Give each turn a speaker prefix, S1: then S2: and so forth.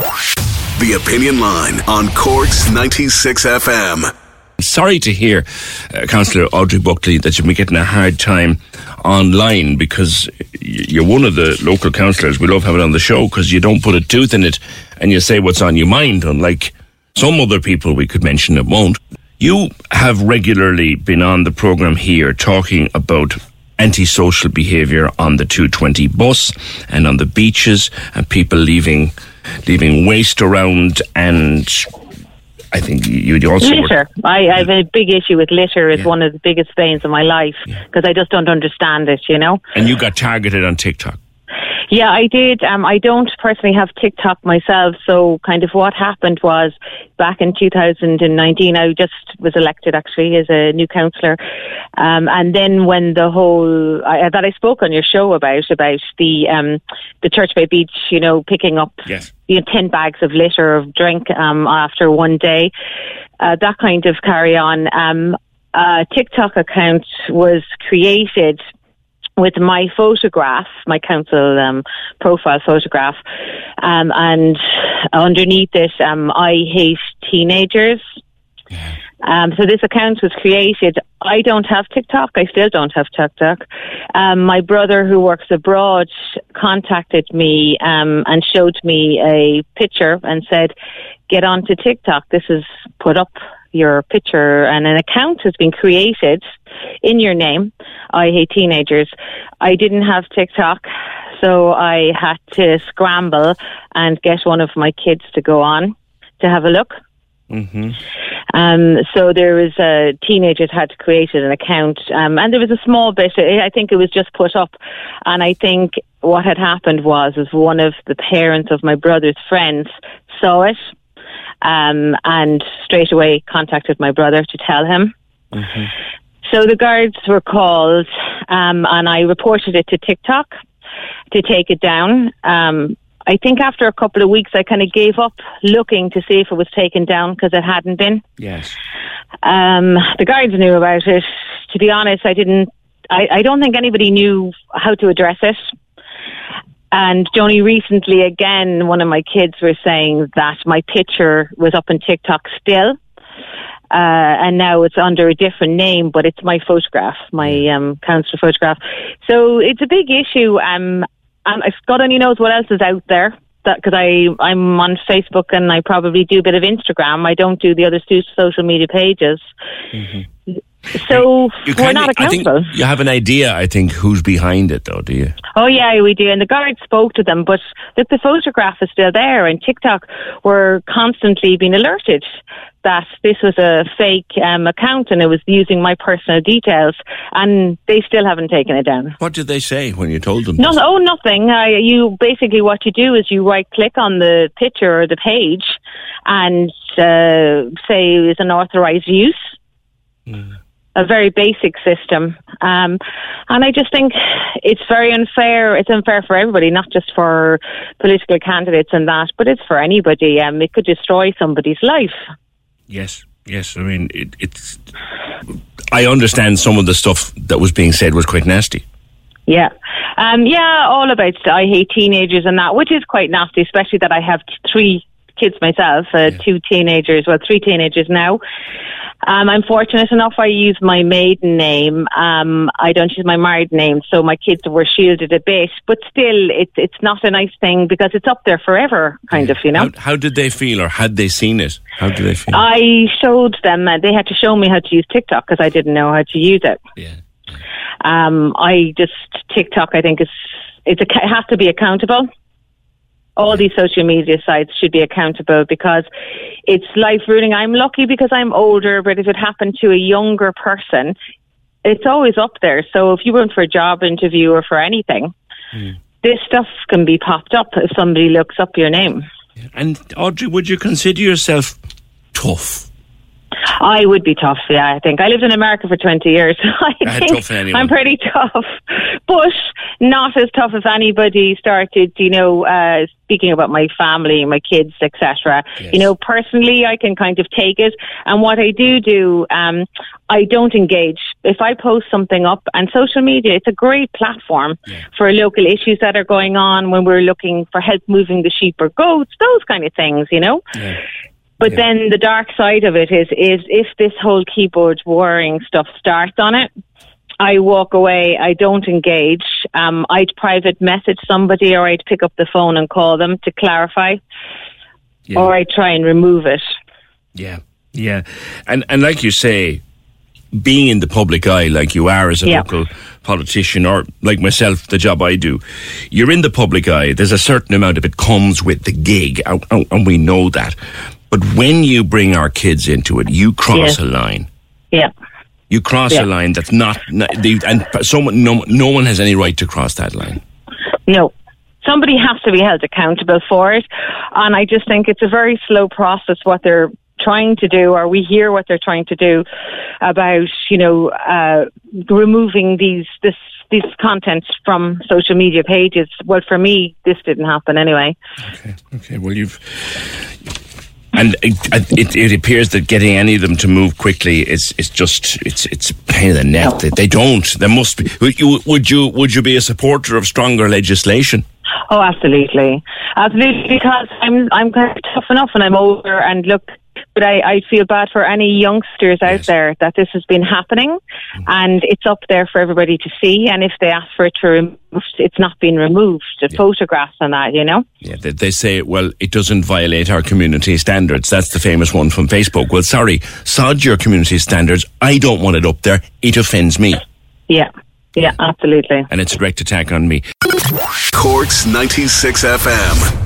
S1: The Opinion Line on Cork's 96 FM.
S2: Sorry to hear, uh, Councillor Audrey Buckley, that you've been getting a hard time online because you're one of the local councillors we love having on the show because you don't put a tooth in it and you say what's on your mind, unlike some other people we could mention that won't. You have regularly been on the programme here talking about antisocial behaviour on the 220 bus and on the beaches and people leaving leaving waste around and I think you also
S3: litter. I, I have a big issue with litter. It's one of the biggest pains of my life because I just don't understand it. You know.
S2: and you got targeted on TikTok.
S3: Yeah, I did. Um, I don't personally have TikTok myself, so kind of what happened was back in 2019, I just was elected actually as a new councillor, um, and then when the whole I, that I spoke on your show about about the um, the Church Bay Beach, you know, picking up
S2: Yes.
S3: you know, 10 bags of litter of drink um, after one day, uh, that kind of carry on. Um, a TikTok account was created with my photograph, my council um, profile photograph, um, and underneath it, um, I hate teenagers. Um, so this account was created. I don't have TikTok. I still don't have TikTok. Um, my brother, who works abroad, contacted me um, and showed me a picture and said, "Get onto TikTok. This is put up your picture, and an account has been created in your name. I hate teenagers. I didn't have TikTok." So I had to scramble and get one of my kids to go on to have a look.
S2: Mm-hmm.
S3: Um, so there was a teenagers had created an account, um, and there was a small bit. I think it was just put up, and I think what had happened was, is one of the parents of my brother's friends saw it, um, and straight away contacted my brother to tell him. So the guards were called, um, and I reported it to TikTok to take it down. Um, I think after a couple of weeks, I kind of gave up looking to see if it was taken down because it hadn't been.
S2: Yes.
S3: Um, the guards knew about it. To be honest, I didn't. I, I don't think anybody knew how to address it. And only recently, again, one of my kids were saying that my picture was up on TikTok still. Uh, and now it's under a different name, but it's my photograph, my um, council photograph. So it's a big issue. Um, and if God only knows what else is out there. Because I I'm on Facebook and I probably do a bit of Instagram. I don't do the other two social media pages. So
S2: You
S3: we're
S2: kinda-
S3: not
S2: think
S3: accountable.
S2: you have an idea, I think, who's behind it, though, do you?
S3: Oh yeah, we do. And the guards spoke to them, but look, the photograph is still there. And TikTok were constantly being alerted that this was a fake um, account and it was using my personal details, and they still haven't taken it down.
S2: What did they say when you told them?
S3: No,
S2: this?
S3: oh, nothing. Uh, you basically what you do is you right click on the picture or the page, and uh, say is an authorized use. A very basic system, um, and I just think it's very unfair. It's unfair for everybody, not just for political candidates and that, but it's for anybody. Um, it could destroy somebody's life.
S2: Yes, yes. I mean, it, it's. I understand some of the stuff that was being said was quite nasty.
S3: Yeah. Um, yeah, all about I hate teenagers and that, which is quite nasty, especially that I have three kids myself, uh, two teenagers, well, three teenagers now. Um, I'm fortunate enough I use my maiden name. Um, I don't use my married name, so my kids were shielded a bit, but still, it's it's not a nice thing because it's up there forever, kind of, you know.
S2: How, how did they feel, or had they seen it? How did they feel?
S3: I showed them, uh, they had to show me how to use TikTok because I didn't know how to use it.
S2: yeah.
S3: Um, I just TikTok. I think is it's a, it has to be accountable. All these social media sites should be accountable because it's life ruining. I'm lucky because I'm older, but if it happened to a younger person, it's always up there. So if you went for a job interview or for anything, hmm. this stuff can be popped up if somebody looks up your name.
S2: And Audrey, would you consider yourself tough?
S3: I would be tough, yeah, I think. I lived in America for 20 years. I
S2: Ah,
S3: think. I'm pretty tough, but not as tough as anybody started, you know, uh, speaking about my family, my kids, etc.
S2: Yes.
S3: You know, personally, I can kind of take it. And what I do do, um, I don't engage. If I post something up and social media, it's a great platform for local issues that are going on when we're looking for help moving the sheep or goats, those kind of things, you know? But
S2: Yeah.
S3: then the dark side of it is, is if this whole keyboard warring stuff starts on it, I walk away. I don't engage. Um, I'd private message somebody, or I'd pick up the phone and call them to clarify,
S2: Yeah.
S3: or I'd try and remove it.
S2: Yeah, yeah, and and like you say, being in the public eye, like you are as a
S3: Yeah.
S2: local politician, or like myself, the job I do, you're in the public eye. There's a certain amount of it comes with the gig, and we know that. But when you bring our kids into it, you cross
S3: Yes.
S2: a line.
S3: Yeah.
S2: You cross
S3: Yeah.
S2: a line that's not, not the, and someone, no, no one has any right to cross that line.
S3: No. Somebody has to be held accountable for it. And I just think it's a very slow process what they're trying to do, or we hear what they're trying to do about, you know, uh, removing these, this, these contents from social media pages. Well, for me, this didn't happen anyway.
S2: Okay, okay. Well, you've. And it, it, it appears that getting any of them to move quickly is is just it's it's a pain in the neck. They, they don't. There must be. Would you would you would you be a supporter of stronger legislation?
S3: Oh, absolutely, absolutely. Because I'm I'm kind of tough enough, and I'm older. And look, but I, I feel bad for any youngsters out
S2: Yes.
S3: there that this has been happening, mm. and it's up there for everybody to see. And if they ask for it to remove, it's not been removed. The photographs and that, you know.
S2: Yeah, they, they say well, it doesn't violate our community standards. That's the famous one from Facebook. Well, sorry, sod your community standards. I don't want it up there. It offends me,
S3: Yeah, yeah, absolutely.
S2: and it's a direct attack on me.
S1: Corks 96 FM.